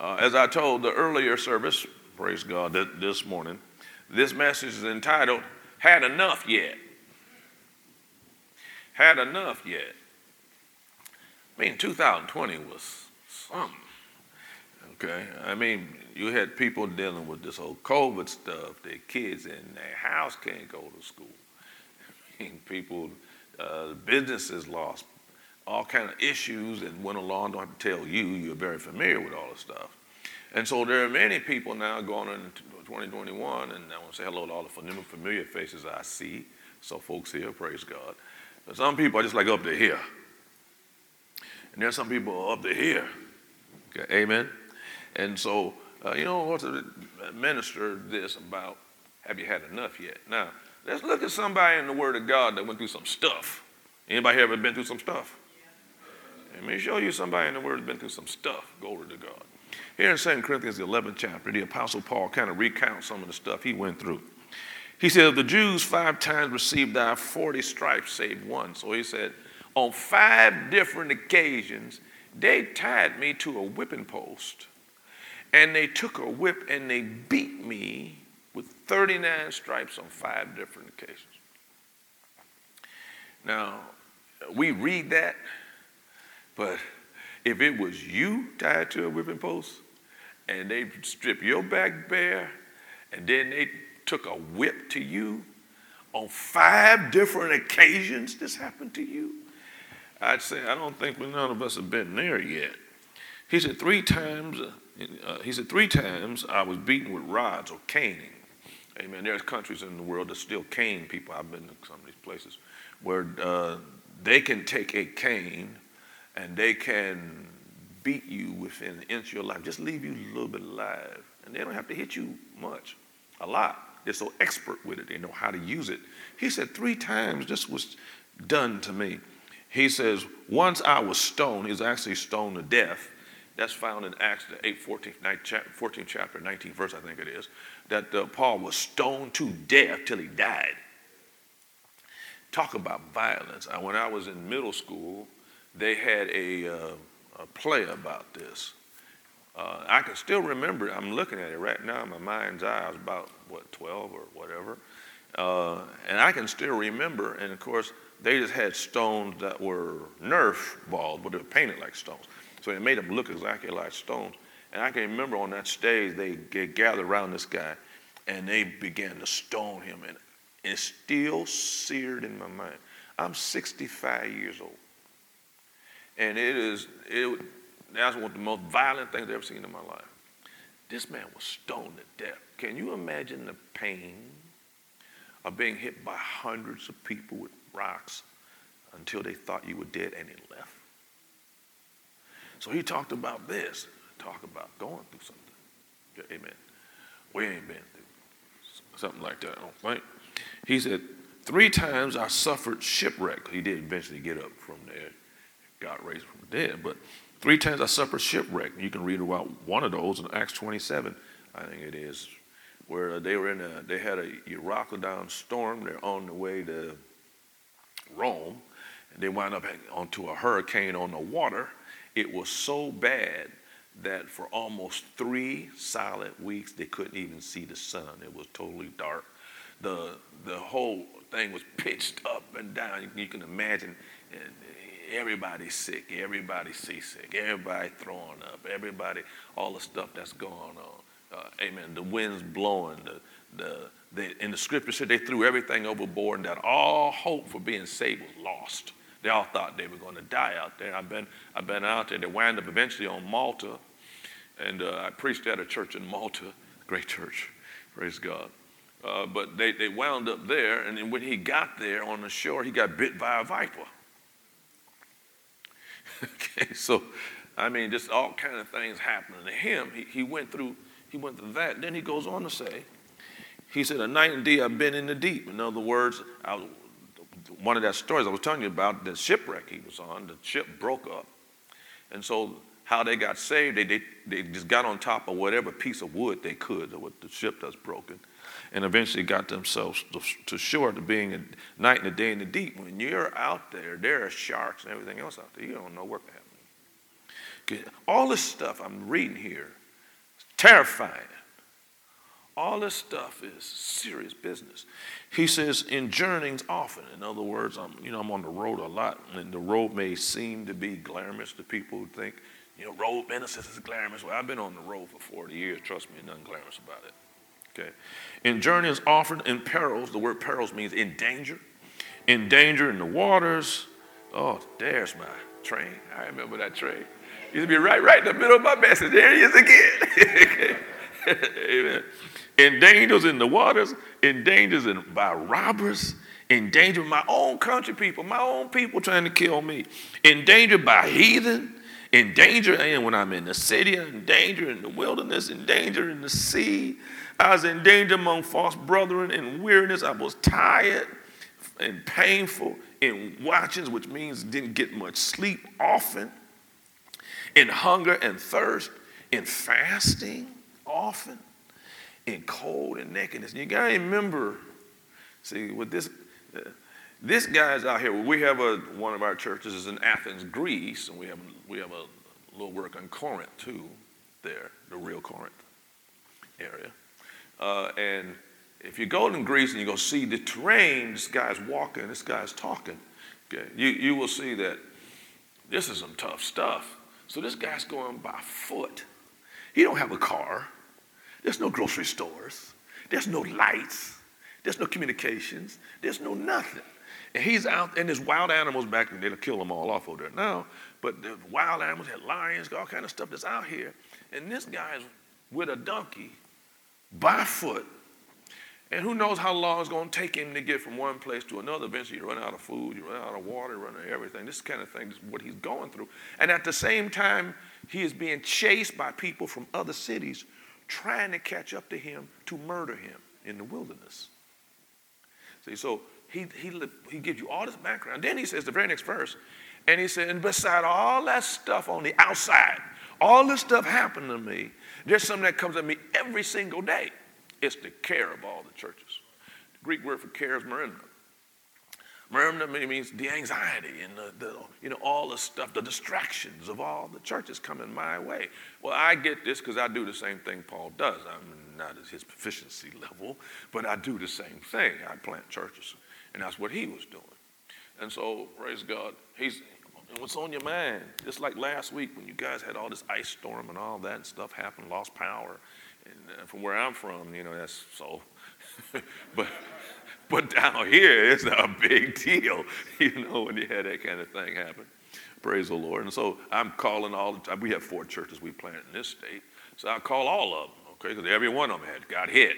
Uh, as I told the earlier service, praise God, th- this morning, this message is entitled, Had Enough Yet? Had Enough Yet? I mean, 2020 was something. Okay? I mean, you had people dealing with this whole COVID stuff, their kids in their house can't go to school. I mean, people, uh, businesses lost all kind of issues that went along. Don't have to tell you, you're very familiar with all the stuff. And so there are many people now going into 2021, and I want to say hello to all the familiar faces I see. So folks here, praise God. But some people are just like up to here. And there's some people up to here. Okay, amen. And so, uh, you know, what to minister this about have you had enough yet? Now, let's look at somebody in the Word of God that went through some stuff. Anybody here ever been through some stuff? Let me show you somebody in the Word that's been through some stuff. Glory to God. Here in 2 Corinthians, the 11th chapter, the Apostle Paul kind of recounts some of the stuff he went through. He said, The Jews five times received our 40 stripes, save one. So he said, On five different occasions, they tied me to a whipping post, and they took a whip and they beat me with 39 stripes on five different occasions. Now, we read that but if it was you tied to a whipping post and they stripped your back bare and then they took a whip to you on five different occasions, this happened to you, I'd say, I don't think none of us have been there yet. He said, three times, uh, he said, three times I was beaten with rods or caning. Amen. There's countries in the world that still cane people. I've been to some of these places where uh, they can take a cane and they can beat you within an inch of your life, just leave you a little bit alive. And they don't have to hit you much, a lot. They're so expert with it, they know how to use it. He said, Three times this was done to me. He says, Once I was stoned, he was actually stoned to death. That's found in Acts, the 8, 14th, 14th chapter, 19th verse, I think it is, that uh, Paul was stoned to death till he died. Talk about violence. When I was in middle school, they had a, uh, a play about this. Uh, I can still remember, I'm looking at it right now in my mind's eye. I was about, what, 12 or whatever. Uh, and I can still remember, and of course, they just had stones that were Nerf balls, but they were painted like stones. So it made them look exactly like stones. And I can remember on that stage, they, they gathered around this guy and they began to stone him. And it's still seared in my mind. I'm 65 years old. And it is, it, that's one of the most violent things I've ever seen in my life. This man was stoned to death. Can you imagine the pain of being hit by hundreds of people with rocks until they thought you were dead and they left? So he talked about this, talk about going through something. Amen. We ain't been through something like that, I don't think. He said, Three times I suffered shipwreck. He did eventually get up from there God raised from the dead. But three times I suffered shipwreck. You can read about one of those in Acts 27, I think it is, where they were in a, they had a Euroclydon storm. They're on the way to Rome, and they wound up onto a hurricane on the water. It was so bad that for almost three solid weeks they couldn't even see the sun. It was totally dark. The the whole thing was pitched up and down. You, you can imagine everybody's sick, everybody's seasick, everybody throwing up, everybody, all the stuff that's going on. Uh, amen. The wind's blowing. The, the, the, in the scripture said they threw everything overboard and that all hope for being saved was lost. They all thought they were going to die out there. I've been, I've been out there. They wound up eventually on Malta. And uh, I preached at a church in Malta, great church, praise God. Uh, but they, they wound up there, and then when he got there on the shore, he got bit by a viper. okay, so I mean, just all kind of things happening to him. He, he went through he went through that. Then he goes on to say, he said, a night and day I've been in the deep. In other words, I, one of that stories I was telling you about, the shipwreck he was on, the ship broke up. And so how they got saved, they, they, they just got on top of whatever piece of wood they could, what the ship that's broken, and eventually got themselves to, to shore to being a night and a day in the deep. When you're out there, there are sharks and everything else out there. You don't know what happened. All this stuff I'm reading here is terrifying. All this stuff is serious business. He says, in journeyings often. In other words, I'm, you know, I'm on the road a lot, and the road may seem to be glamorous to people who think, you know, road ministers is glamorous. Well, I've been on the road for 40 years. Trust me, nothing glamorous about it. Okay. In journeys often in perils, the word perils means in danger. In danger in the waters. Oh, there's my train. I remember that train. Used to be right, right in the middle of my message. There he is again. Amen. In dangers in the waters, in dangers in, by robbers, in danger my own country people, my own people trying to kill me, in danger by heathen, in danger and when I'm in the city, in danger in the wilderness, in danger in the sea. I was in danger among false brethren, in weariness. I was tired and painful in watchings, which means didn't get much sleep often in hunger and thirst, in fasting often, in cold and nakedness. You got to remember, see, with this, uh, this guy's out here. We have a, one of our churches is in Athens, Greece, and we have, we have a little work in Corinth too, there, the real Corinth area. Uh, and if you go in Greece and you go see the terrain, this guy's walking, this guy's talking, okay, you, you will see that this is some tough stuff. So this guy's going by foot. He don't have a car. There's no grocery stores. There's no lights. There's no communications. There's no nothing. And he's out, and there's wild animals back there. They'll kill them all off over there now. But the wild animals had lions, all kind of stuff that's out here. And this guy's with a donkey by foot and who knows how long it's going to take him to get from one place to another. Eventually, you run out of food, you run out of water, you run out of everything. This kind of thing is what he's going through. And at the same time, he is being chased by people from other cities trying to catch up to him to murder him in the wilderness. See, so he, he, he gives you all this background. Then he says, the very next verse, and he said, and beside all that stuff on the outside, all this stuff happened to me, there's something that comes at me every single day. It's the care of all the churches. The Greek word for care is merimna. Merimna means the anxiety and the, the, you know, all the stuff, the distractions of all the churches coming my way. Well, I get this because I do the same thing Paul does. I'm not at his proficiency level, but I do the same thing. I plant churches, and that's what he was doing. And so, praise God, he's what's on your mind? Just like last week when you guys had all this ice storm and all that stuff happened, lost power. And uh, from where I'm from, you know, that's so. but but down here, it's a big deal, you know, when you had that kind of thing happen. Praise the Lord. And so I'm calling all the time. We have four churches we planted in this state. So I call all of them, okay, because every one of them had got hit.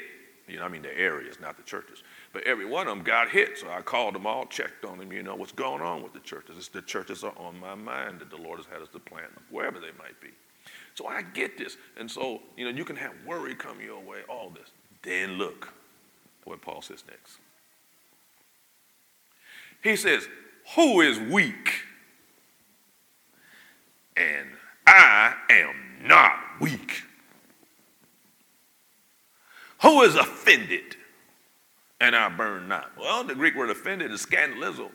You know, I mean the areas, not the churches. But every one of them got hit. So I called them all, checked on them, you know, what's going on with the churches. It's the churches are on my mind that the Lord has had us to plant, wherever they might be. So I get this. And so, you know, you can have worry come your way, all this. Then look what Paul says next. He says, Who is weak? And I am not weak. Who is offended? And I burn not. Well, the Greek word offended is scandalizo.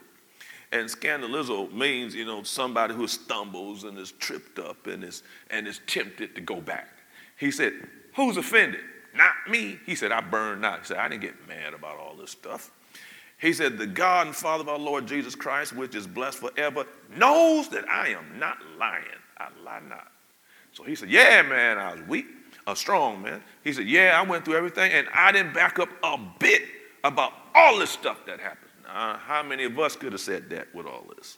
And scandalizo means, you know, somebody who stumbles and is tripped up and is, and is tempted to go back. He said, Who's offended? Not me. He said, I burn not. He said, I didn't get mad about all this stuff. He said, The God and Father of our Lord Jesus Christ, which is blessed forever, knows that I am not lying. I lie not. So he said, Yeah, man, I was weak, a strong man. He said, Yeah, I went through everything, and I didn't back up a bit about all this stuff that happened. How many of us could have said that with all this?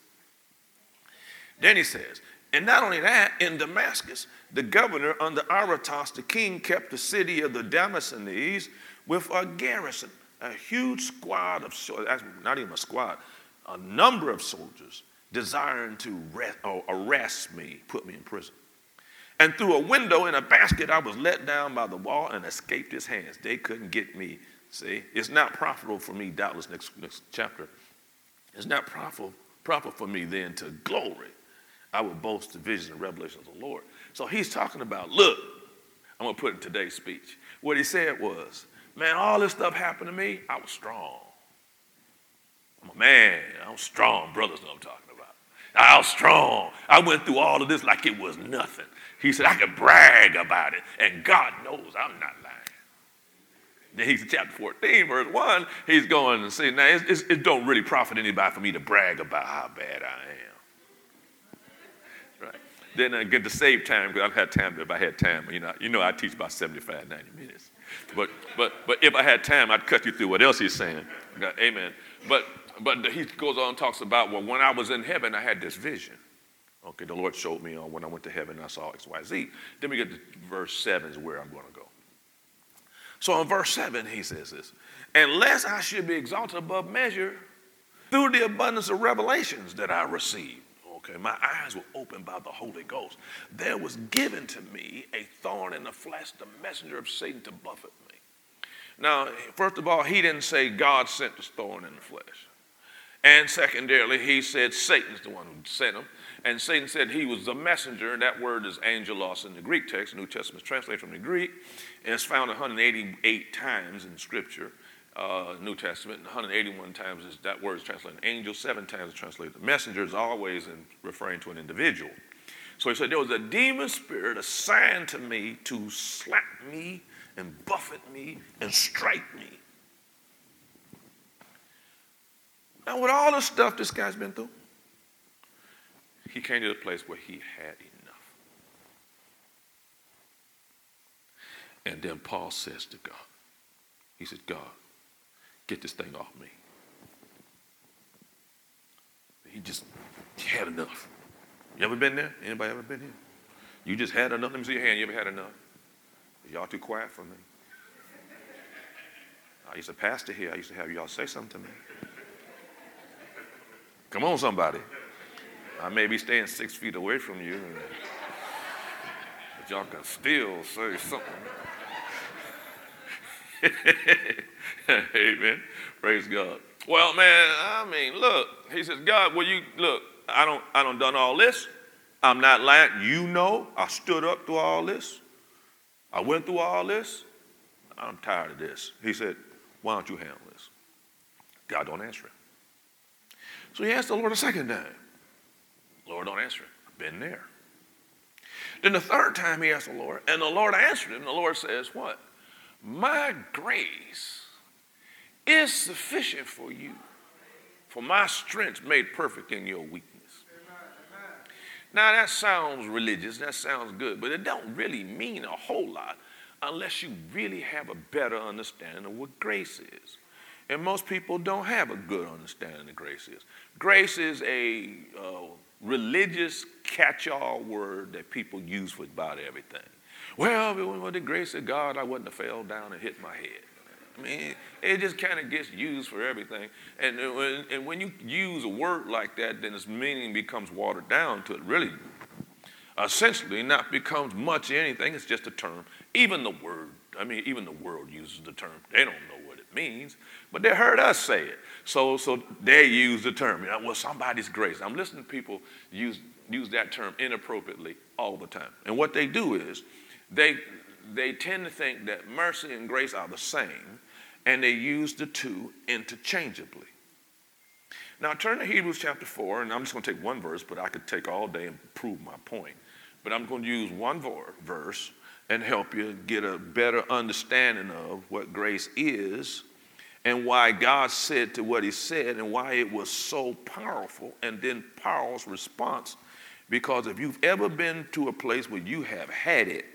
Then he says, and not only that, in Damascus, the governor under Aretas the king kept the city of the Damascenes with a garrison, a huge squad of not even a squad, a number of soldiers desiring to rest, or oh, arrest me, put me in prison. And through a window in a basket, I was let down by the wall and escaped his hands. They couldn't get me. See, it's not profitable for me, doubtless, next, next chapter. It's not profitable, proper for me then to glory. I would boast the vision and revelations of the Lord. So he's talking about, look, I'm going to put in today's speech. What he said was, man, all this stuff happened to me. I was strong. I'm a man. I'm strong. Brothers know I'm talking about. I was strong. I went through all of this like it was nothing. He said, I could brag about it. And God knows I'm not he's in chapter 14, verse 1. He's going and saying, now it's, it's, it don't really profit anybody for me to brag about how bad I am. Right. Then I get to save time because I've had time. If I had time, you know, you know, I teach about 75, 90 minutes. But but but if I had time, I'd cut you through what else he's saying. Amen. But but he goes on and talks about well, when I was in heaven, I had this vision. Okay, the Lord showed me on when I went to heaven, I saw X, Y, Z. Then we get to verse 7 is where I'm going to go. So in verse 7, he says this Unless I should be exalted above measure through the abundance of revelations that I received. Okay, my eyes were opened by the Holy Ghost. There was given to me a thorn in the flesh, the messenger of Satan to buffet me. Now, first of all, he didn't say God sent this thorn in the flesh. And secondarily, he said Satan's the one who sent him. And Satan said he was the messenger, and that word is angelos in the Greek text. New Testament is translated from the Greek, and it's found 188 times in Scripture, uh, New Testament, and 181 times is, that word is translated angel, seven times it's translated messenger, is always in referring to an individual. So he said there was a demon spirit assigned to me to slap me and buffet me and strike me. Now, with all the stuff this guy's been through, he came to a place where he had enough. And then Paul says to God, he said, God, get this thing off me. He just had enough. You ever been there? Anybody ever been here? You just had enough? Let me see your hand. You ever had enough? Y'all too quiet for me. I used to pastor here. I used to have y'all say something to me. Come on, somebody. I may be staying six feet away from you, but y'all can still say something. Amen. Praise God. Well, man, I mean, look, he says, God, will you look, I don't I don't done all this. I'm not lying. You know, I stood up through all this. I went through all this. I'm tired of this. He said, Why don't you handle this? God don't answer him. So he asked the Lord a second time. Lord, don't answer him. I've been there. Then the third time he asked the Lord, and the Lord answered him. The Lord says, What? My grace is sufficient for you, for my strength made perfect in your weakness. Now that sounds religious, that sounds good, but it don't really mean a whole lot unless you really have a better understanding of what grace is. And most people don't have a good understanding of grace is. Grace is a uh, religious catch-all word that people use for about everything. Well, with the grace of God, I wouldn't have fell down and hit my head. I mean, it just kind of gets used for everything. And, and when you use a word like that, then its meaning becomes watered down to it really essentially not becomes much anything. It's just a term. Even the word, I mean, even the world uses the term. They don't know means, but they heard us say it. So, so they use the term. You know, well, somebody's grace. I'm listening to people use, use that term inappropriately all the time. And what they do is they, they tend to think that mercy and grace are the same, and they use the two interchangeably. Now turn to Hebrews chapter 4, and I'm just going to take one verse, but I could take all day and prove my point. But I'm going to use one verse and help you get a better understanding of what grace is and why God said to what he said and why it was so powerful. And then Paul's response, because if you've ever been to a place where you have had it,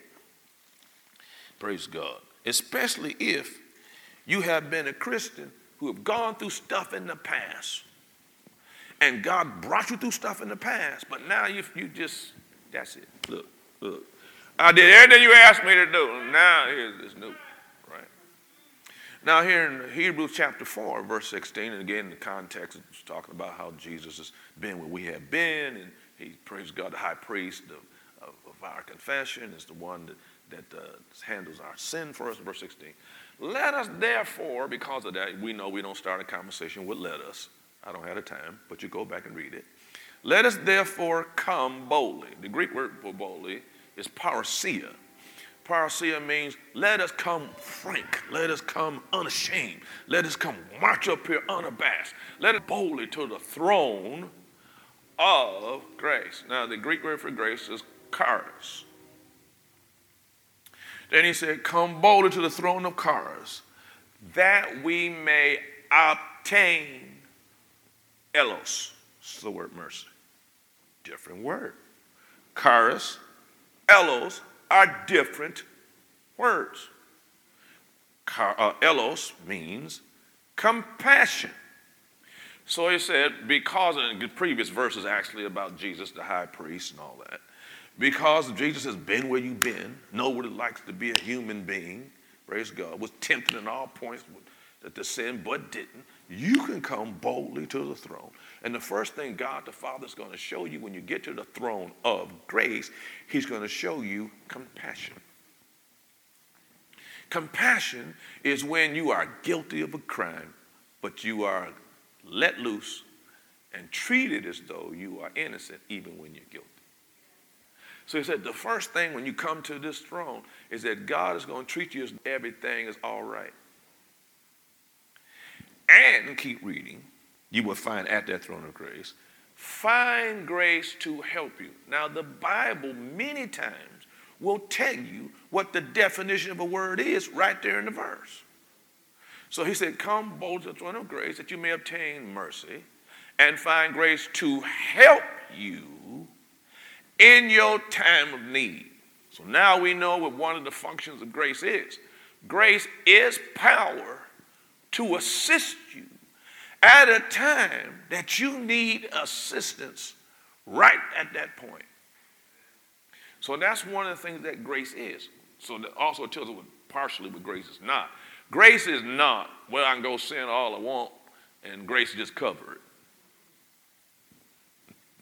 praise God, especially if you have been a Christian who have gone through stuff in the past. And God brought you through stuff in the past, but now you, you just, that's it. Look, look. I did everything you asked me to do. Now here's this new? Now, here in Hebrews chapter 4, verse 16, and again, the context is talking about how Jesus has been where we have been, and he, praise God, the high priest of, of, of our confession is the one that, that uh, handles our sin for us, verse 16. Let us therefore, because of that, we know we don't start a conversation with let us. I don't have the time, but you go back and read it. Let us therefore come boldly. The Greek word for boldly is parousia. Parousia means let us come frank. Let us come unashamed. Let us come march up here unabashed. Let us boldly to the throne of grace. Now, the Greek word for grace is charis. Then he said, Come boldly to the throne of charis, that we may obtain elos. It's the word mercy. Different word. Charis, elos are different words. Uh, elos means compassion. So he said, because in the previous verses actually about Jesus, the high priest, and all that, because Jesus has been where you've been, know what it likes to be a human being, praise God, was tempted in all points to sin, but didn't, you can come boldly to the throne. And the first thing God the Father is going to show you when you get to the throne of grace, He's going to show you compassion. Compassion is when you are guilty of a crime, but you are let loose and treated as though you are innocent even when you're guilty. So he said the first thing when you come to this throne is that God is going to treat you as everything is all right. And keep reading you will find at that throne of grace. Find grace to help you. Now, the Bible many times will tell you what the definition of a word is right there in the verse. So he said, Come bold to the throne of grace that you may obtain mercy and find grace to help you in your time of need. So now we know what one of the functions of grace is. Grace is power to assist you at a time that you need assistance right at that point. So that's one of the things that grace is. So that also tells us what partially what grace is not. Grace is not, well, I can go sin all I want and grace just cover it.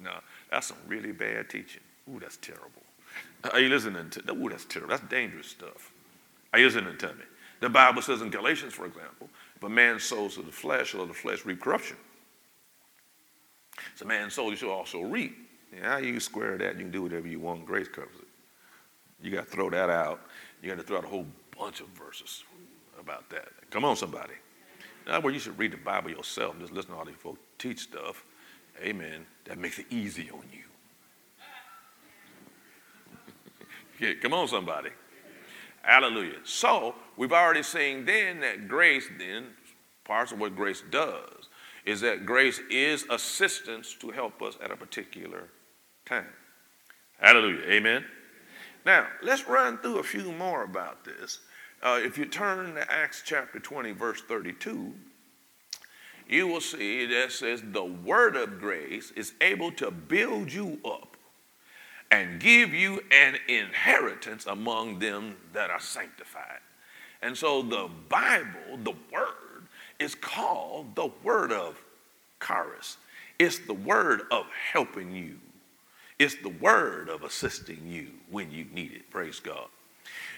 No, that's some really bad teaching. Ooh, that's terrible. Are you listening to? That? Ooh, that's terrible. That's dangerous stuff. Are you listening to me? The Bible says in Galatians, for example, if a man sows to the flesh, or the flesh reap corruption. So man sows, you should also reap. Yeah, you square that, you can do whatever you want, grace covers it. You got to throw that out. You got to throw out a whole bunch of verses about that. Come on, somebody. Now, well, you should read the Bible yourself. Just listen to all these folks teach stuff. Amen. That makes it easy on you. yeah, come on, somebody. Hallelujah. So we've already seen then that grace, then, parts of what grace does, is that grace is assistance to help us at a particular time. Hallelujah. Amen. Now, let's run through a few more about this. Uh, if you turn to Acts chapter 20, verse 32, you will see that it says the word of grace is able to build you up and give you an inheritance among them that are sanctified. And so the Bible, the Word, is called the Word of charis. It's the Word of helping you. It's the Word of assisting you when you need it. Praise God.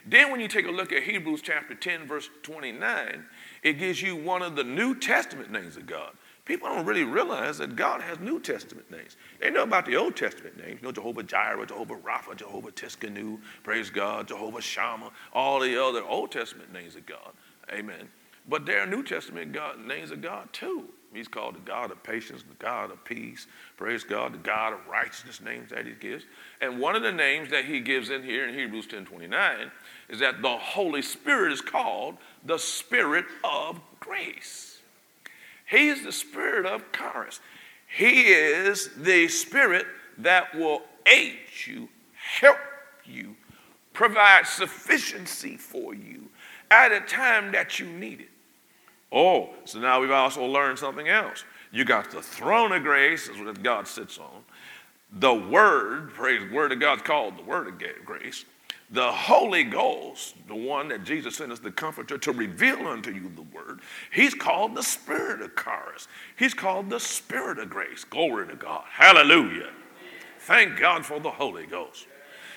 Then, when you take a look at Hebrews chapter 10, verse 29, it gives you one of the New Testament names of God. People don't really realize that God has New Testament names. They know about the Old Testament names. You know, Jehovah Jireh, Jehovah Rapha, Jehovah Tsidkenu, praise God, Jehovah Shammah, all the other Old Testament names of God. Amen. But there are New Testament God, names of God too. He's called the God of patience, the God of peace, praise God, the God of righteousness, names that he gives. And one of the names that he gives in here in Hebrews 10 29 is that the Holy Spirit is called the Spirit of grace. He is the spirit of charis. He is the spirit that will aid you, help you, provide sufficiency for you at a time that you need it. Oh, so now we've also learned something else. You got the throne of grace, is what God sits on. The word, praise the word of God's called the word of grace. The Holy Ghost, the one that Jesus sent us, the Comforter, to reveal unto you the Word, He's called the Spirit of Charis. He's called the Spirit of grace. Glory to God. Hallelujah. Thank God for the Holy Ghost.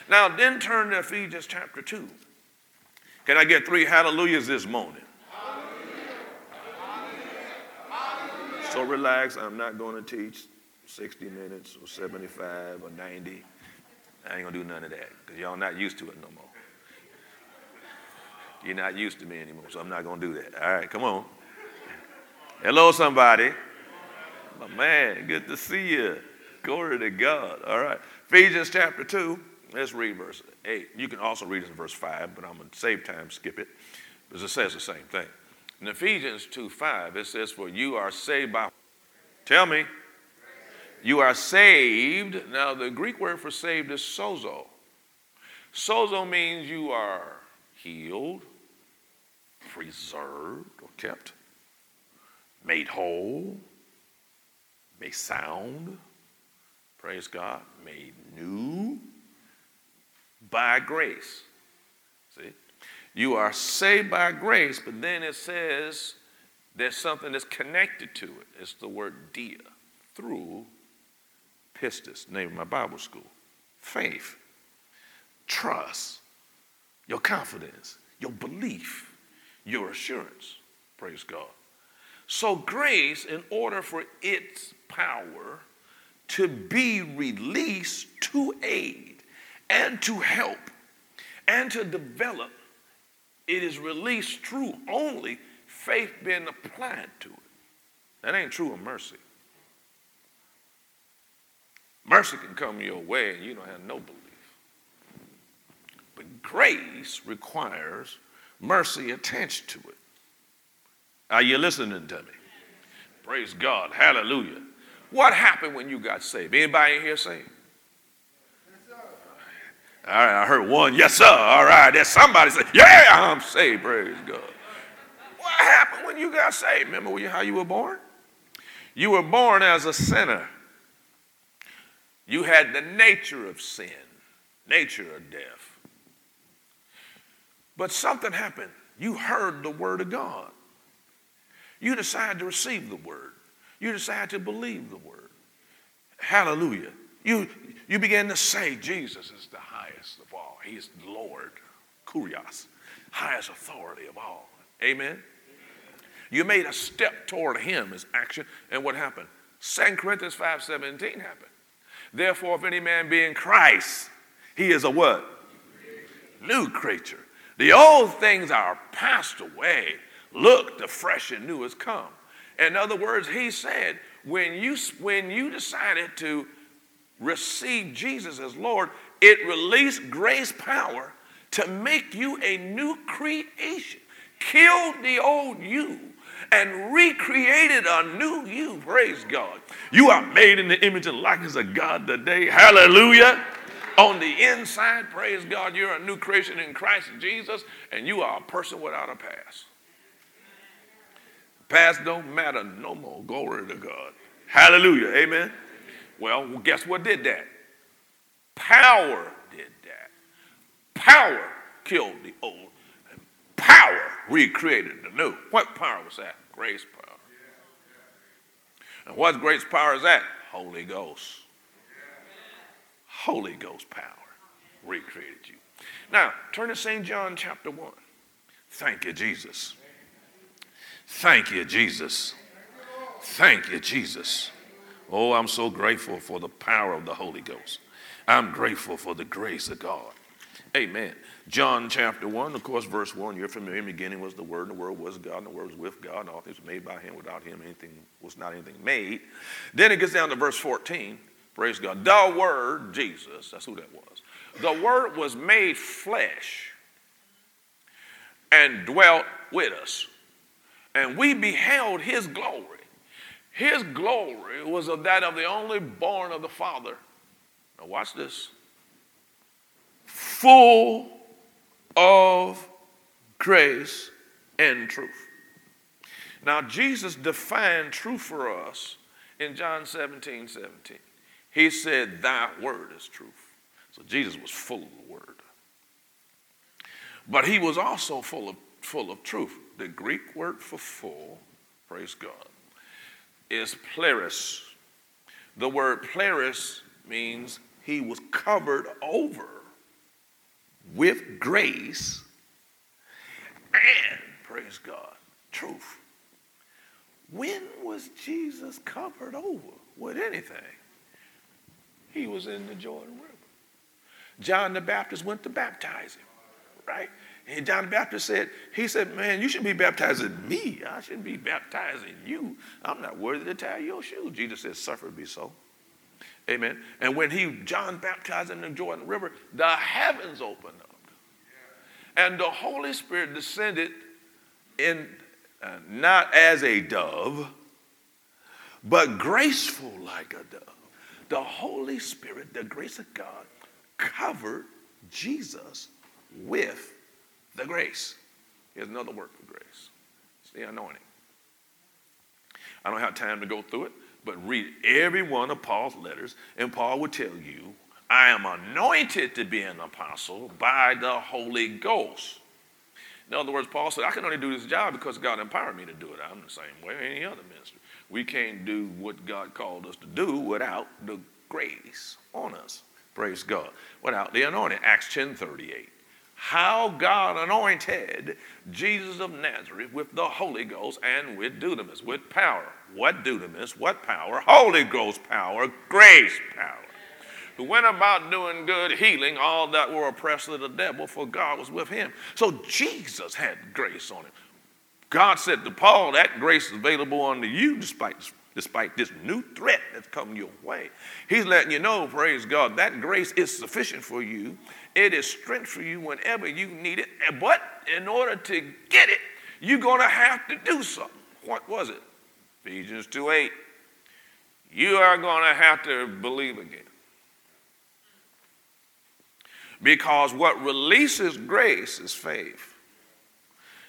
Now, then turn to Ephesians chapter 2. Can I get three hallelujahs this morning? So relax. I'm not going to teach 60 minutes or 75 or 90. I ain't to do none of that because y'all not used to it no more. You're not used to me anymore, so I'm not to do that. All right, come on. Hello, somebody. My man, good to see you. Glory to God. All right. Ephesians chapter 2. Let's read verse 8. You can also read it in verse 5, but I'm going to save time, skip it, because it says the same thing. In Ephesians 2 5, it says, For you are saved by. Tell me. You are saved. Now, the Greek word for saved is sozo. Sozo means you are healed, preserved, or kept, made whole, made sound, praise God, made new by grace. See? You are saved by grace, but then it says there's something that's connected to it. It's the word dia, through pistis, name of my Bible school. Faith, trust, your confidence, your belief, your assurance. Praise God. So, grace, in order for its power to be released to aid and to help and to develop it is released through only faith being applied to it. That ain't true of mercy. Mercy can come your way and you don't have no belief. But grace requires mercy attached to it. Are you listening to me? Praise God. Hallelujah. What happened when you got saved? Anybody in here saved? All right, I heard one, yes, sir. All right, there's somebody say, yeah, I'm saved. Praise God. What happened when you got saved? Remember how you were born? You were born as a sinner. You had the nature of sin, nature of death. But something happened. You heard the word of God. You decided to receive the word. You decided to believe the word. Hallelujah. You, you began to say, Jesus is the highest of all. He is the Lord, Kurios, highest authority of all. Amen. You made a step toward him as action, and what happened? 2 Corinthians 5:17 happened. Therefore, if any man be in Christ, he is a what? New creature. The old things are passed away. Look, the fresh and new has come. In other words, he said, when you, when you decided to receive Jesus as Lord, it released grace power to make you a new creation. Killed the old you and recreated a new you. Praise God. You are made in the image and likeness of God today. Hallelujah. On the inside, praise God, you're a new creation in Christ Jesus, and you are a person without a past. Past don't matter no more. Glory to God. Hallelujah. Amen. Well, guess what did that? Power did that. Power killed the old, power recreated the new. What power was that? Grace power. And what grace power is that? Holy Ghost. Holy Ghost power recreated you. Now, turn to St. John chapter 1. Thank you, Jesus. Thank you, Jesus. Thank you, Jesus. Oh, I'm so grateful for the power of the Holy Ghost. I'm grateful for the grace of God. Amen. John chapter 1, of course, verse 1, you're familiar. In the beginning was the Word, and the Word was God, and the Word was with God, and all things were made by Him. Without Him, anything was not anything made. Then it gets down to verse 14. Praise God. The Word, Jesus, that's who that was. The Word was made flesh and dwelt with us. And we beheld His glory his glory was of that of the only born of the Father. Now, watch this. Full of grace and truth. Now, Jesus defined truth for us in John 17 17. He said, Thy word is truth. So, Jesus was full of the word. But he was also full of, full of truth. The Greek word for full, praise God, is pleris. The word pleris means he was covered over with grace and, praise God, truth. When was Jesus covered over with anything? He was in the Jordan River. John the Baptist went to baptize him, right? And John the Baptist said, he said, man, you should be baptizing me. I shouldn't be baptizing you. I'm not worthy to tie your shoes. Jesus said, suffer be so. Amen. And when he, John baptized in the Jordan River, the heavens opened up. And the Holy Spirit descended in uh, not as a dove, but graceful like a dove. The Holy Spirit, the grace of God, covered Jesus with the grace. Here's another word for grace. It's the anointing. I don't have time to go through it, but read every one of Paul's letters, and Paul will tell you, I am anointed to be an apostle by the Holy Ghost. In other words, Paul said, I can only do this job because God empowered me to do it. I'm the same way any other minister. We can't do what God called us to do without the grace on us. Praise God. Without the anointing. Acts 10 38. How God anointed Jesus of Nazareth with the Holy Ghost and with dunamis, with power. What dunamis? What power? Holy Ghost power, grace power who went about doing good, healing all that were oppressed of the devil, for God was with him. So Jesus had grace on him. God said to Paul, that grace is available unto you despite, despite this new threat that's come your way. He's letting you know, praise God, that grace is sufficient for you. It is strength for you whenever you need it. But in order to get it, you're going to have to do something. What was it? Ephesians 2 8. You are going to have to believe again. Because what releases grace is faith.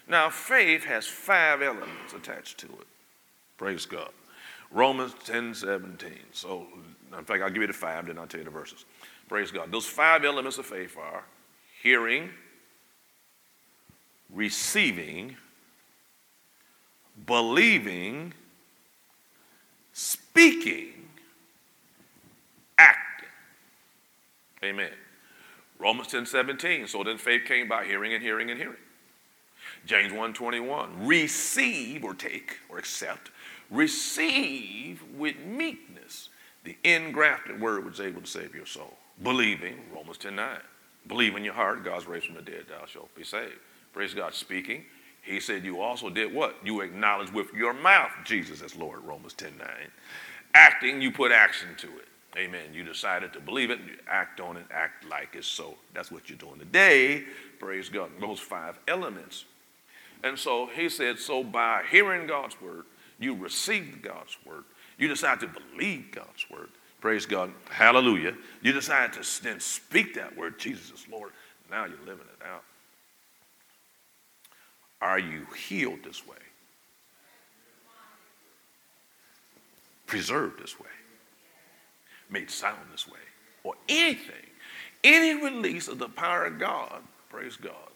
Now, faith has five elements attached to it. Praise God. Romans 10 17. So, in fact, I'll give you the five, then I'll tell you the verses. Praise God. Those five elements of faith are hearing, receiving, believing, speaking, acting. Amen. Romans 10 17. So then faith came by hearing and hearing and hearing. James 1 21. Receive or take or accept. Receive with meekness the ingrafted word which is able to save your soul. Believing, Romans 10 9. Believe in your heart, God's raised from the dead, thou shalt be saved. Praise God. Speaking, he said you also did what? You acknowledge with your mouth Jesus as Lord, Romans 10 9. Acting, you put action to it. Amen. You decided to believe it, you act on it, act like it's so. That's what you're doing today. Praise God. Those five elements. And so he said, so by hearing God's word, you received God's word. You decide to believe God's word. Praise God. Hallelujah. You decide to then speak that word, Jesus is Lord. Now you're living it out. Are you healed this way? Preserved this way? made sound this way, or anything, any release of the power of God, praise God,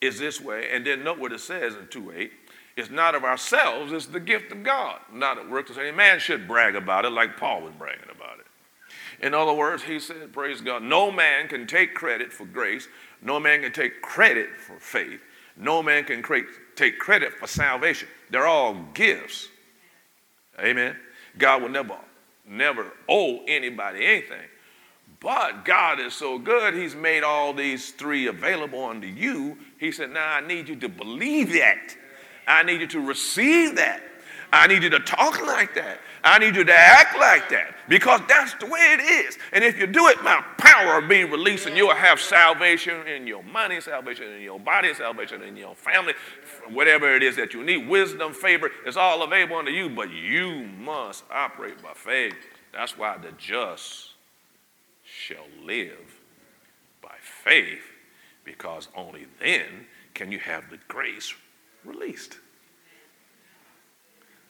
is this way. And then note what it says in 2 8. It's not of ourselves, it's the gift of God. Not at work, any man should brag about it like Paul was bragging about it. In other words, he said, praise God, no man can take credit for grace, no man can take credit for faith, no man can take credit for salvation. They're all gifts. Amen. God will never never owe anybody anything. But God is so good, He's made all these three available unto you. He said, Now I need you to believe that. I need you to receive that. I need you to talk like that. I need you to act like that because that's the way it is. And if you do it, my power will be released and you'll have salvation in your money, salvation in your body, salvation in your family, whatever it is that you need. Wisdom, favor, it's all available unto you, but you must operate by faith. That's why the just shall live by faith because only then can you have the grace released.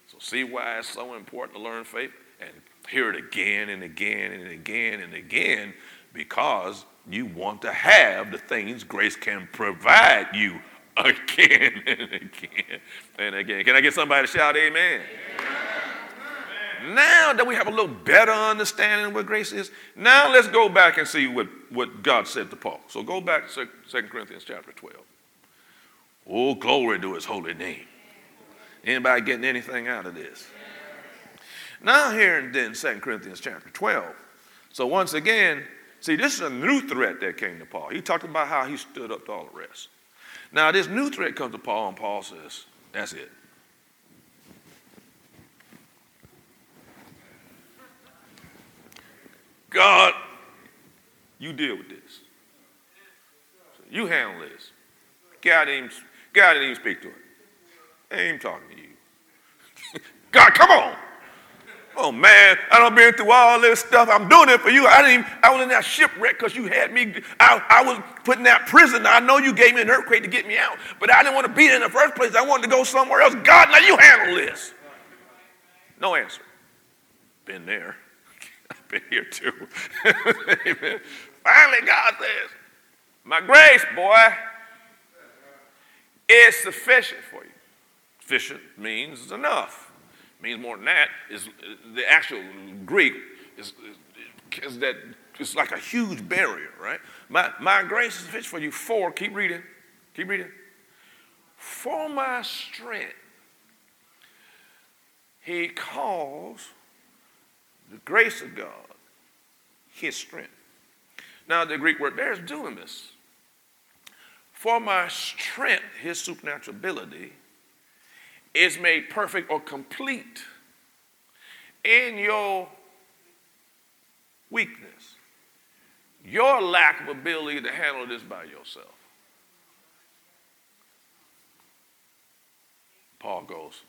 So, see why it's so important to learn faith and hear it again and again and again and again because You want to have the things grace can provide you again and again and again. Can I get somebody to shout amen? amen? Now that we have a little better understanding of what grace is, now let's go back and see what, what God said to Paul. So go back to 2 Corinthians chapter 12. Oh, glory to his holy name. Anybody getting anything out of this? Now here in then 2 Corinthians chapter 12. So once again, see, this is a new threat that came to Paul. He talked about how he stood up to all the rest. Now this new threat comes to Paul, and Paul says, that's it. God, you deal with this. You handle this. God even, God didn't even speak to it. I ain't even talking to you. God, come on. Oh man, I don't been through all this stuff. I'm doing it for you. I didn't. Even, I was in that shipwreck because you had me. I, I was put in that prison. I know you gave me an earthquake to get me out, but I didn't want to be there in the first place. I wanted to go somewhere else. God, now you handle this. No answer. Been there. I've been here too. Finally, God says, "My grace, boy, is sufficient for you." Sufficient means enough means more than that. Is the actual Greek is, is, is that it's like a huge barrier, right? My, my grace is sufficient for you. For, keep reading, keep reading. For my strength, he calls the grace of God his strength. Now, the Greek word there is dunamis. For my strength, his supernatural ability, is made perfect or complete in your weakness, your lack of ability to handle this by yourself. Paul goes,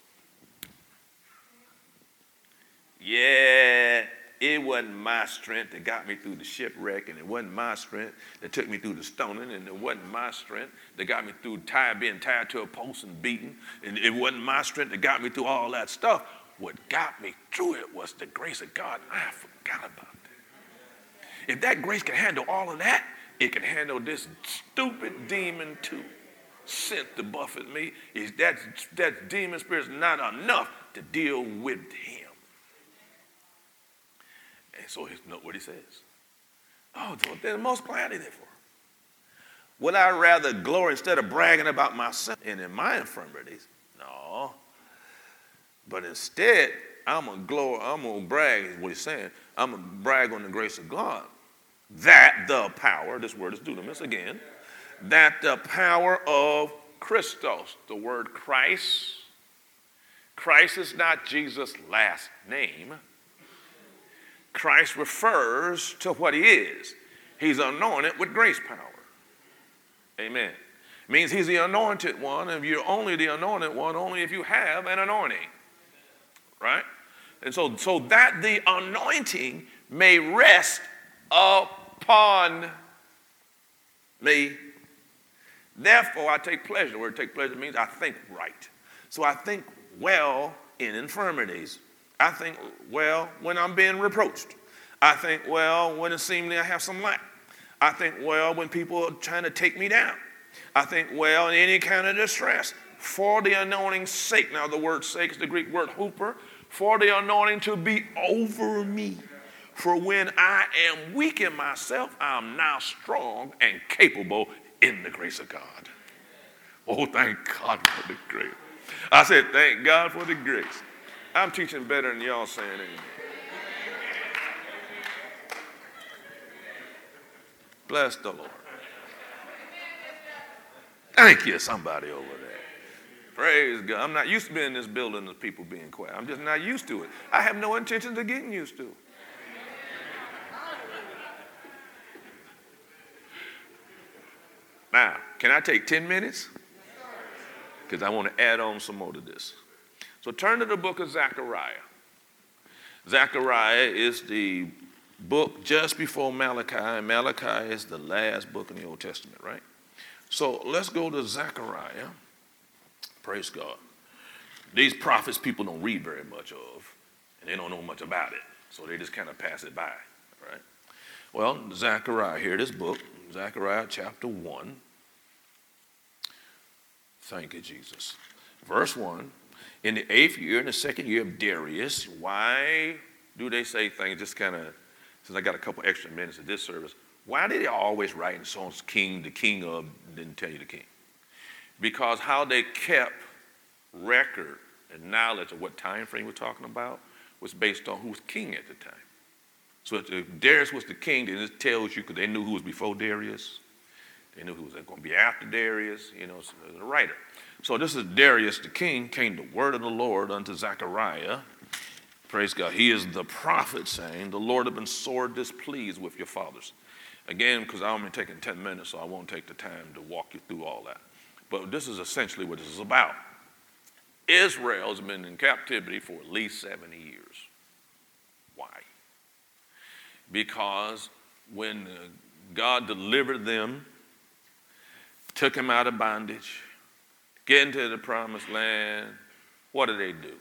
Yeah, it wasn't my strength that got me through the shipwreck, and it wasn't my strength that took me through the stoning, and it wasn't my strength that got me through being tied to a post and beaten, and it wasn't my strength that got me through all that stuff. What got me through it was the grace of God, and I forgot about that. If that grace can handle all of that, it can handle this stupid demon too. Sent to buffet me. Is that that demon spirit is not enough to deal with him? And so note what he says. Oh, then most gladly therefore. Would I rather glory instead of bragging about myself and in my infirmities? No. But instead, I'm gonna glory, I'm gonna brag, is what he's saying. I'm gonna brag on the grace of God. That the power, this word is dunamis again, that the power of Christos, the word Christ. Christ is not Jesus' last name. Christ refers to what he is. He's anointed with grace power. Amen. It means he's the anointed one, and you're only the anointed one only if you have an anointing. Right? And so, so that the anointing may rest upon me. Therefore, I take pleasure. The word take pleasure means I think right. So I think well in infirmities, I think, well, when I'm being reproached. I think, well, when it seemingly I have some lack. I think, well, when people are trying to take me down. I think, well, in any kind of distress, for the anointing's sake. Now, the word sake is the Greek word hooper, for the anointing to be over me. For when I am weak in myself, I am now strong and capable in the grace of God. Oh, thank God for the grace. I said, thank God for the grace. I'm teaching better than y'all saying amen. Bless the Lord. Thank you, somebody over there. Praise God. I'm not used to being in this building with people being quiet. I'm just not used to it. I have no intentions of getting used to it. Now, can I take 10 minutes? Because I want to add on some more to this. So turn to the book of Zechariah. Zechariah is the book just before Malachi, and Malachi is the last book in the Old Testament, right? So let's go to Zechariah. Praise God. These prophets people don't read very much of, and they don't know much about it, so they just kind of pass it by, right? Well, Zechariah, here, this book, Zechariah chapter 1. Thank you, Jesus. Verse 1 In the eighth year, in the second year of Darius, why do they say things just kind of, since I got a couple extra minutes of this service, why did they always write in songs king, the king of, didn't tell you the king? Because how they kept record and knowledge of what time frame we're talking about was based on who was king at the time. So if Darius was the king, then it tells you because they knew who was before Darius. They knew who was going to be after Darius, you know, so the writer. So this is Darius the king, came the word of the Lord unto Zechariah. Praise God. He is the prophet saying, The Lord have been sore displeased with your fathers. Again, because I'm only taking 10 minutes, so I won't take the time to walk you through all that. But this is essentially what this is about. Israel has been in captivity for at least 70 years. Why? Because when uh, God delivered them, took them out of bondage, get into the promised land, what did they do?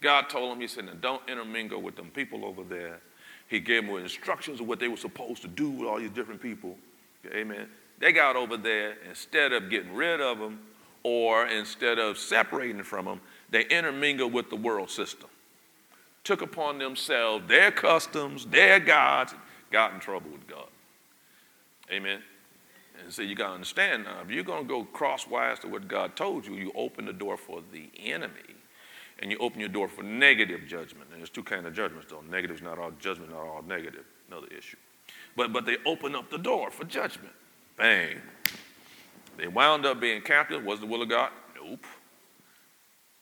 God told them, He said, don't intermingle with them people over there. He gave them instructions of what they were supposed to do with all these different people. Amen. They got over there, instead of getting rid of them or instead of separating from them, they intermingled with the world system. Took upon themselves their customs, their gods, got in trouble with God. Amen. And so you got to understand now, if you're going to go crosswise to what God told you, you open the door for the enemy and you open your door for negative judgment. And there's two kinds of judgments, though. Negative is not all judgment, not all negative. Another issue. But but they open up the door for judgment. Bang. They wound up being captive. Was the will of God? Nope.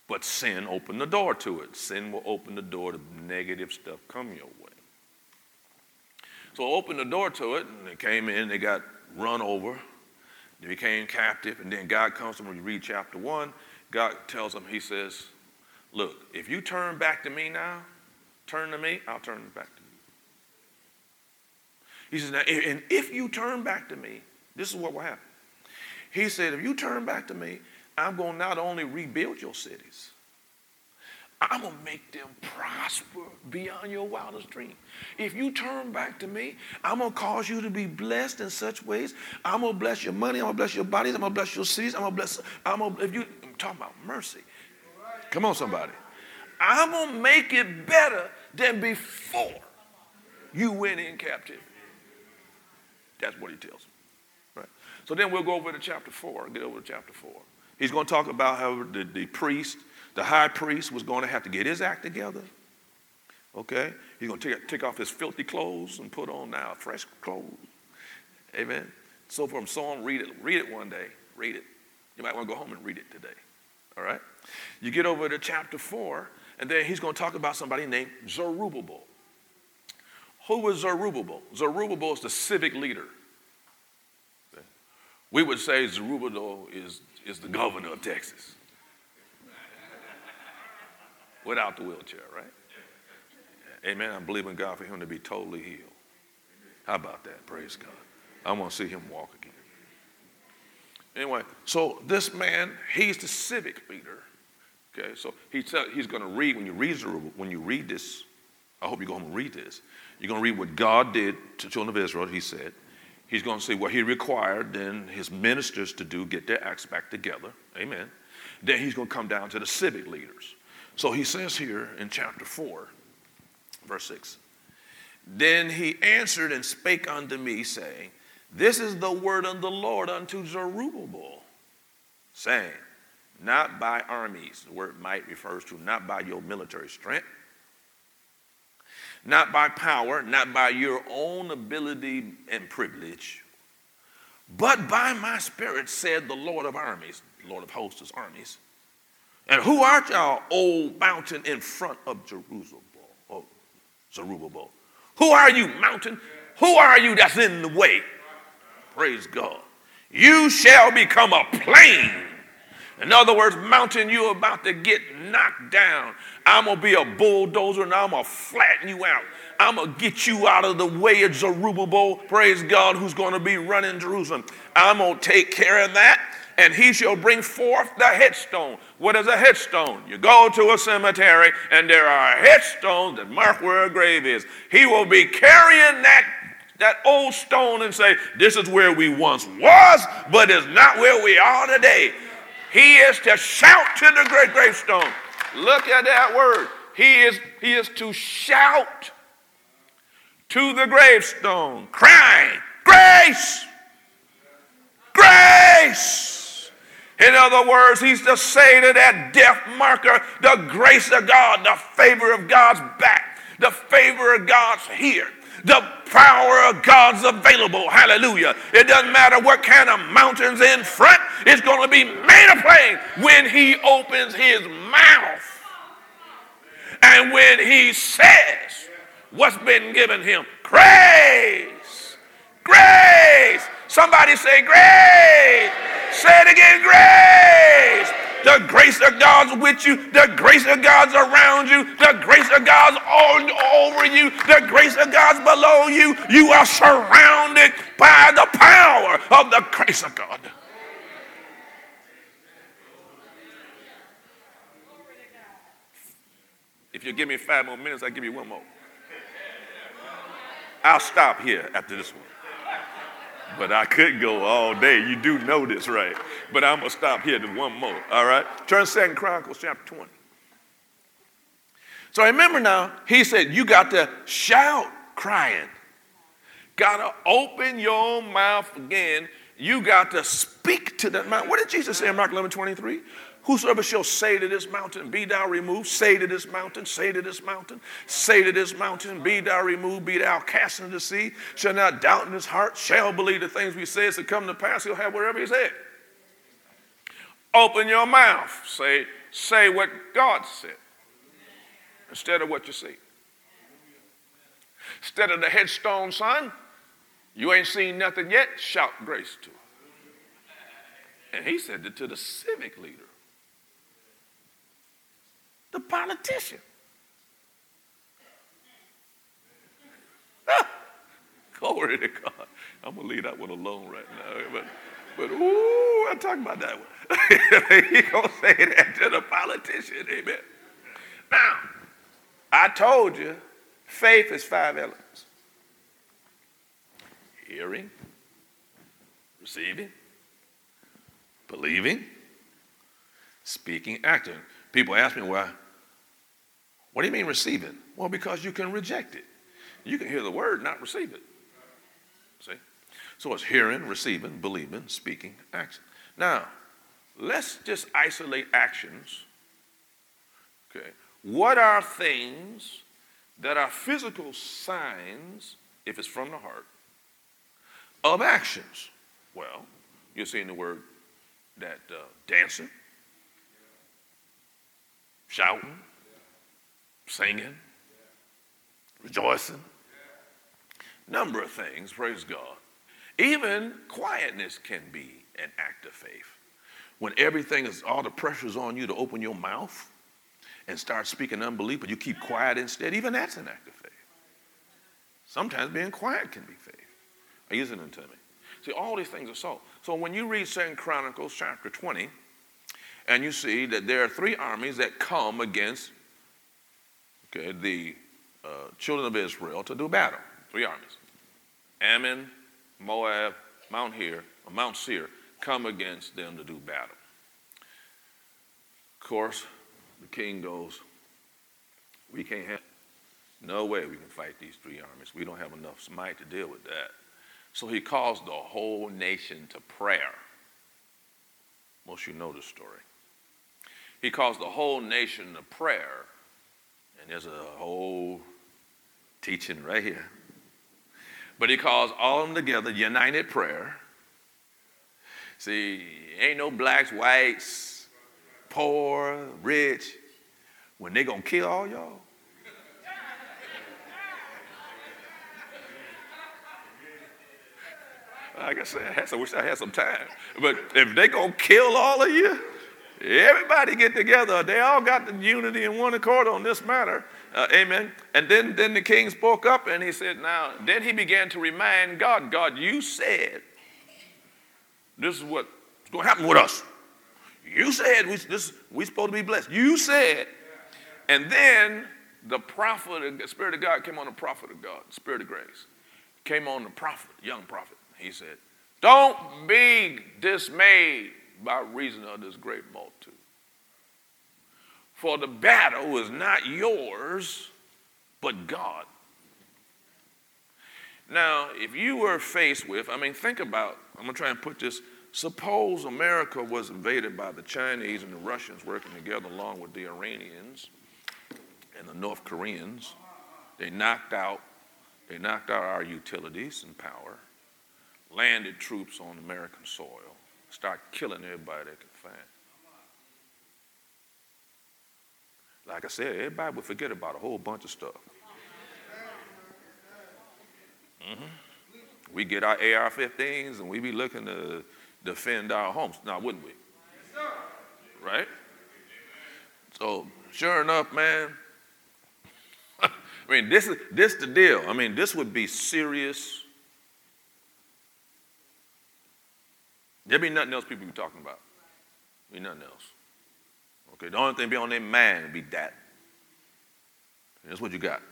But sin opened the door to it. Sin will open the door to negative stuff come your way. So open the door to it, and they came in, they got run over, they became captive, and then God comes to them, when you read chapter one, God tells them, He says, Look, if you turn back to me now, turn to me, I'll turn back to you. He says, now, and if you turn back to me, this is what will happen. He said, if you turn back to me, I'm going to not only rebuild your cities, I'm going to make them prosper beyond your wildest dream. If you turn back to me, I'm going to cause you to be blessed in such ways. I'm going to bless your money. I'm going to bless your bodies. I'm going to bless your cities. I'm going to bless, I'm going to, if you, I'm talking about mercy. Come on, somebody. I'm going to make it better than before you went in captivity. That's what he tells them. Right? So then we'll go over to chapter 4, get over to chapter 4. He's going to talk about how the, the priest, the high priest, was going to have to get his act together. Okay? He's going to take, take off his filthy clothes and put on now fresh clothes. Amen. So forth and so on. Read it. Read it one day. Read it. You might want to go home and read it today. All right? You get over to chapter 4, and then he's going to talk about somebody named Zerubbabel. Who was Zerubbabel? Zerubbabel is the civic leader. We would say Zerubbabel is, is the governor of Texas. Without the wheelchair, right? Amen. I'm believing God for him to be totally healed. How about that? Praise God. I want to see him walk again. Anyway, so this man, he's the civic leader. Okay, so he tell, he's going to read when you read when you read this. I hope you go home and read this. You're going to read what God did to the children of Israel. He said, He's going to see what He required then His ministers to do, get their acts back together. Amen. Then He's going to come down to the civic leaders. So He says here in chapter four, verse six. Then he answered and spake unto me, saying, this is the word of the Lord unto Zerubbabel, saying, Not by armies, the word might refers to not by your military strength, not by power, not by your own ability and privilege, but by my spirit, said the Lord of armies, Lord of hosts' armies. And who art thou, O mountain in front of Jerusalem? Oh, Zerubbabel. Who are you, mountain? Who are you that's in the way? Praise God. You shall become a plain. In other words, mountain, you're about to get knocked down. I'm going to be a bulldozer and I'm going to flatten you out. I'm going to get you out of the way of Zerubbabel, praise God, who's going to be running Jerusalem. I'm going to take care of that. And he shall bring forth the headstone. What is a headstone? You go to a cemetery and there are headstones that mark where a grave is. He will be carrying that that old stone and say, This is where we once was, but it's not where we are today. He is to shout to the great gravestone. Look at that word. He is, he is to shout to the gravestone, crying, Grace! Grace! In other words, he's to say to that death marker, the grace of God, the favor of God's back, the favor of God's here. The power of God's available. Hallelujah. It doesn't matter what kind of mountains in front, it's going to be made a plain when he opens his mouth. And when he says what's been given him grace, grace. Somebody say grace. Say it again, grace. The grace of God's with you. The grace of God's around you. The grace of God's all over you. The grace of God's below you. You are surrounded by the power of the grace of God. If you give me five more minutes, I'll give you one more. I'll stop here after this one. But I could go all day. You do know this, right? But I'm going to stop here to one more, all right? Turn Second Chronicles chapter 20. So remember now, he said, you got to shout crying. Got to open your mouth again. You got to speak to that mouth. What did Jesus say in Mark 11, 23? Whosoever shall say to this mountain, Be thou removed, say to this mountain, say to this mountain, say to this mountain, Be thou removed, be thou cast into the sea, shall not doubt in his heart, shall believe the things we say to come to pass, he'll have wherever he's at. Open your mouth, say, say what God said instead of what you see. Instead of the headstone son, you ain't seen nothing yet, shout grace to. Him. And he said it to the civic leader the politician. Glory to God. I'm gonna leave that one alone right now. But but ooh, I'm talking about that one. he gonna say that to the politician, amen. Now, I told you, faith is five elements. Hearing, receiving, believing, speaking, acting. People ask me why what do you mean receive it? Well, because you can reject it. You can hear the word, not receive it. See? So it's hearing, receiving, believing, speaking, action. Now, let's just isolate actions. Okay. What are things that are physical signs, if it's from the heart, of actions? Well, you're seeing the word that uh, dancing, shouting, singing, rejoicing, number of things, praise God. Even quietness can be an act of faith. When everything is, all the pressure's on you to open your mouth and start speaking unbelief, but you keep quiet instead, even that's an act of faith. Sometimes being quiet can be faith. Are you listening to me? See, all these things are so. So when you read Second Chronicles chapter 20, and you see that there are three armies that come against okay, the uh, children of Israel to do battle. Three armies. Ammon, Moab, Mount Seir, Mount Seir come against them to do battle. Of course, the king goes, we can't have, no way we can fight these three armies. We don't have enough might to deal with that. So he calls the whole nation to prayer. Most you know the story. He calls the whole nation to prayer and there's a whole teaching right here. But he calls all of them together, united prayer. See, ain't no blacks, whites, poor, rich. When they gonna kill all y'all, like I said, I wish I had some time. But if they gonna kill all of you, Everybody get together. They all got the unity and one accord on this matter. Uh, amen. And then, then the king spoke up and he said, Now, then he began to remind God, God, you said this is what's going to happen with us. You said we, this, we supposed to be blessed. You said. And then the prophet, the Spirit of God came on the prophet of God, Spirit of grace. came on the prophet, young prophet. He said, Don't be dismayed by reason of this great multitude. For the battle is not yours, but God. Now, if you were faced with, I mean, think about, I'm going to try and put this. Suppose America was invaded by the Chinese and the Russians working together along with the Iranians and the North Koreans. They knocked out, they knocked out our utilities and power, landed troops on American soil, start killing everybody they can find. Like I said, everybody would forget about a whole bunch of stuff. Mm-hmm. We get our AR 15s and we be looking to defend our homes. Now, wouldn't we? Right? So, sure enough, man. I mean, this is this the deal. I mean, this would be serious. There'd be nothing else people be talking about. Be nothing else. Okay, the only thing be on their mind be that. That's what you got.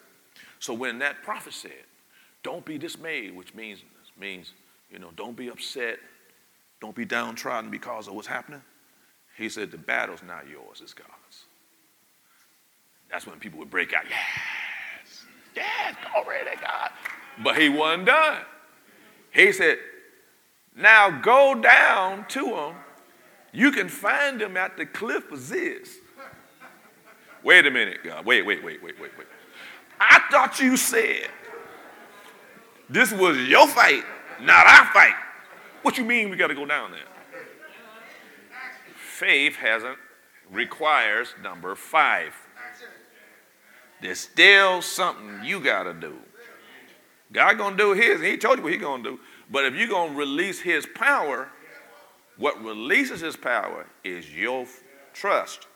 So when that prophet said, don't be dismayed, which means, means, you know, don't be upset. Don't be downtrodden because of what's happening. He said, the battle's not yours, it's God's. That's when people would break out, yes, yes, glory to God. But he wasn't done. He said, now go down to them. You can find them at the cliff of Ziz. Wait a minute, God. Wait, wait, wait, wait, wait, wait. I thought you said this was your fight, not our fight. What you mean we got to go down there? Faith hasn't requires number five. There's still something you got to do. God gonna do his. He told you what he gonna do. But if you're gonna release his power, what releases his power is your trust.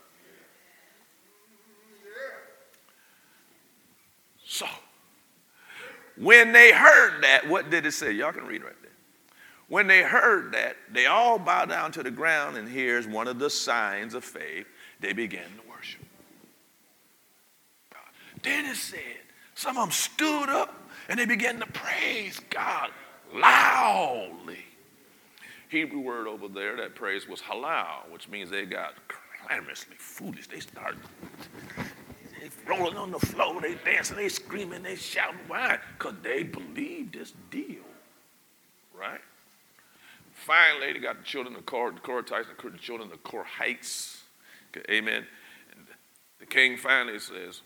So when they heard that, what did it say? Y'all can read right there. When they heard that, they all bow down to the ground, and here's one of the signs of faith. They began to worship. Then it said, some of them stood up and they began to praise God loudly. Hebrew word over there, that praise was halal, which means they got clamorously foolish. They started rolling on the floor, they dancing, they screaming, they shouting. Why? Because they believe this deal. Right? Finally, they got the children of Korah, the Kohathites, the children of Korahites. Okay, amen. And the king finally says,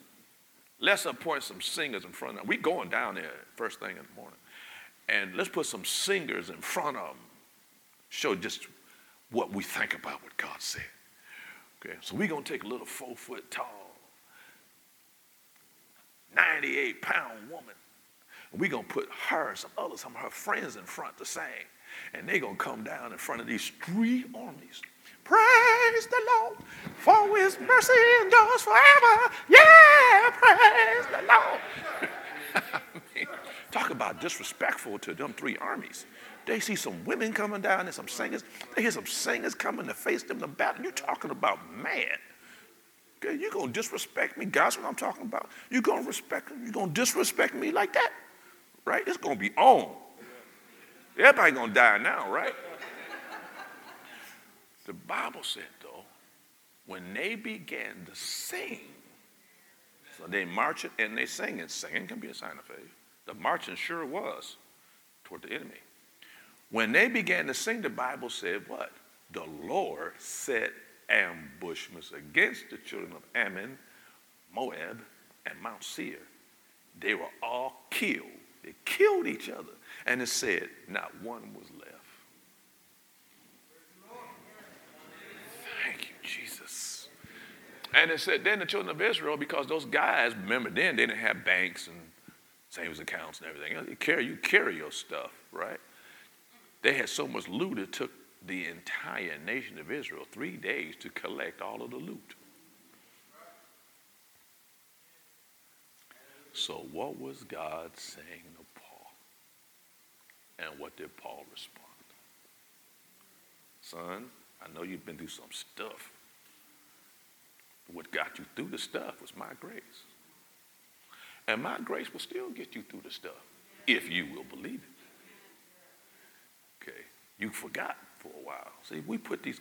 let's appoint some singers in front of them. We going down there first thing in the morning. And let's put some singers in front of them. Show just what we think about what God said. Okay, so we're to take a little four foot tall 98 pound woman. We're going to put her, and some others, some of her friends in front to sing. And they're to come down in front of these three armies. Praise the Lord, for his mercy endures forever. Yeah, praise the Lord. talk about disrespectful to them three armies. They see some women coming down and some singers. They hear some singers coming to face them the battle. You're talking about man. Okay, you're going to disrespect me. God's what I'm talking about. You're going to respect You're going to disrespect me like that. Right? It's to be on. Everybody to die now, right? the Bible said, though, when they began to sing, so they marching and they singing. Singing can be a sign of faith. The marching sure was toward the enemy. When they began to sing, the Bible said what? The Lord set ambushments against the children of Ammon, Moab, and Mount Seir. They were all killed. They killed each other. And it said, not one was left. Thank you, Jesus. And it said, then the children of Israel, because those guys, remember then, they didn't have banks and savings accounts and everything. You carry, you carry your stuff, right? They had so much loot, it took the entire nation of Israel three days to collect all of the loot. So, what was God saying to Paul? And what did Paul respond? Son, I know you've been through some stuff. What got you through the stuff was my grace. And my grace will still get you through the stuff. if you will believe it. Okay, you forgot for a while. See, we put these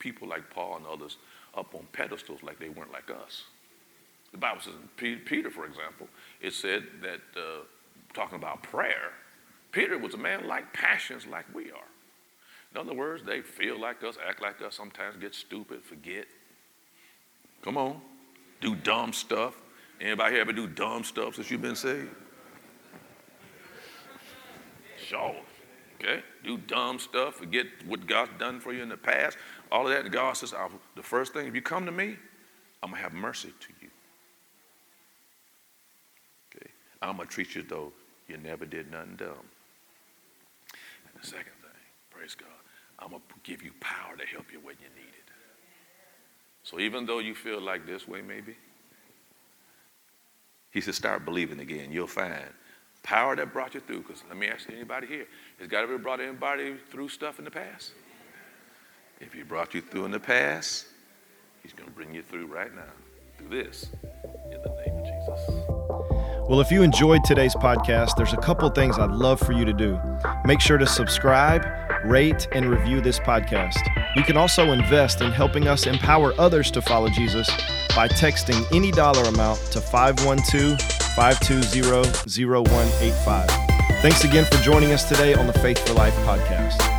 people like Paul and others up on pedestals like they weren't like us. The Bible says, Peter, for example, it said that, uh, talking about prayer, Peter was a man like passions like we are. In other words, they feel like us, act like us, sometimes get stupid, forget. Come on. Do dumb stuff. Anybody ever do dumb stuff since you've been saved? Sure. Okay? Do dumb stuff, forget what God's done for you in the past. All of that. And God says, the first thing, if you come to me, I'm going to have mercy to you. Okay? I'm going to treat you as though you never did nothing dumb. And the second thing, praise God, I'm going to give you power to help you when you need it. So even though you feel like this way, maybe, he said, start believing again. You'll find power that brought you through. Because let me ask anybody here, has God ever brought anybody through stuff in the past? If he brought you through in the past, he's going to bring you through right now through this in the name of Jesus. Well, if you enjoyed today's podcast, there's a couple things I'd love for you to do. Make sure to subscribe, rate, and review this podcast. You can also invest in helping us empower others to follow Jesus by texting any dollar amount to 512 520 0185. Thanks again for joining us today on the Faith for Life podcast.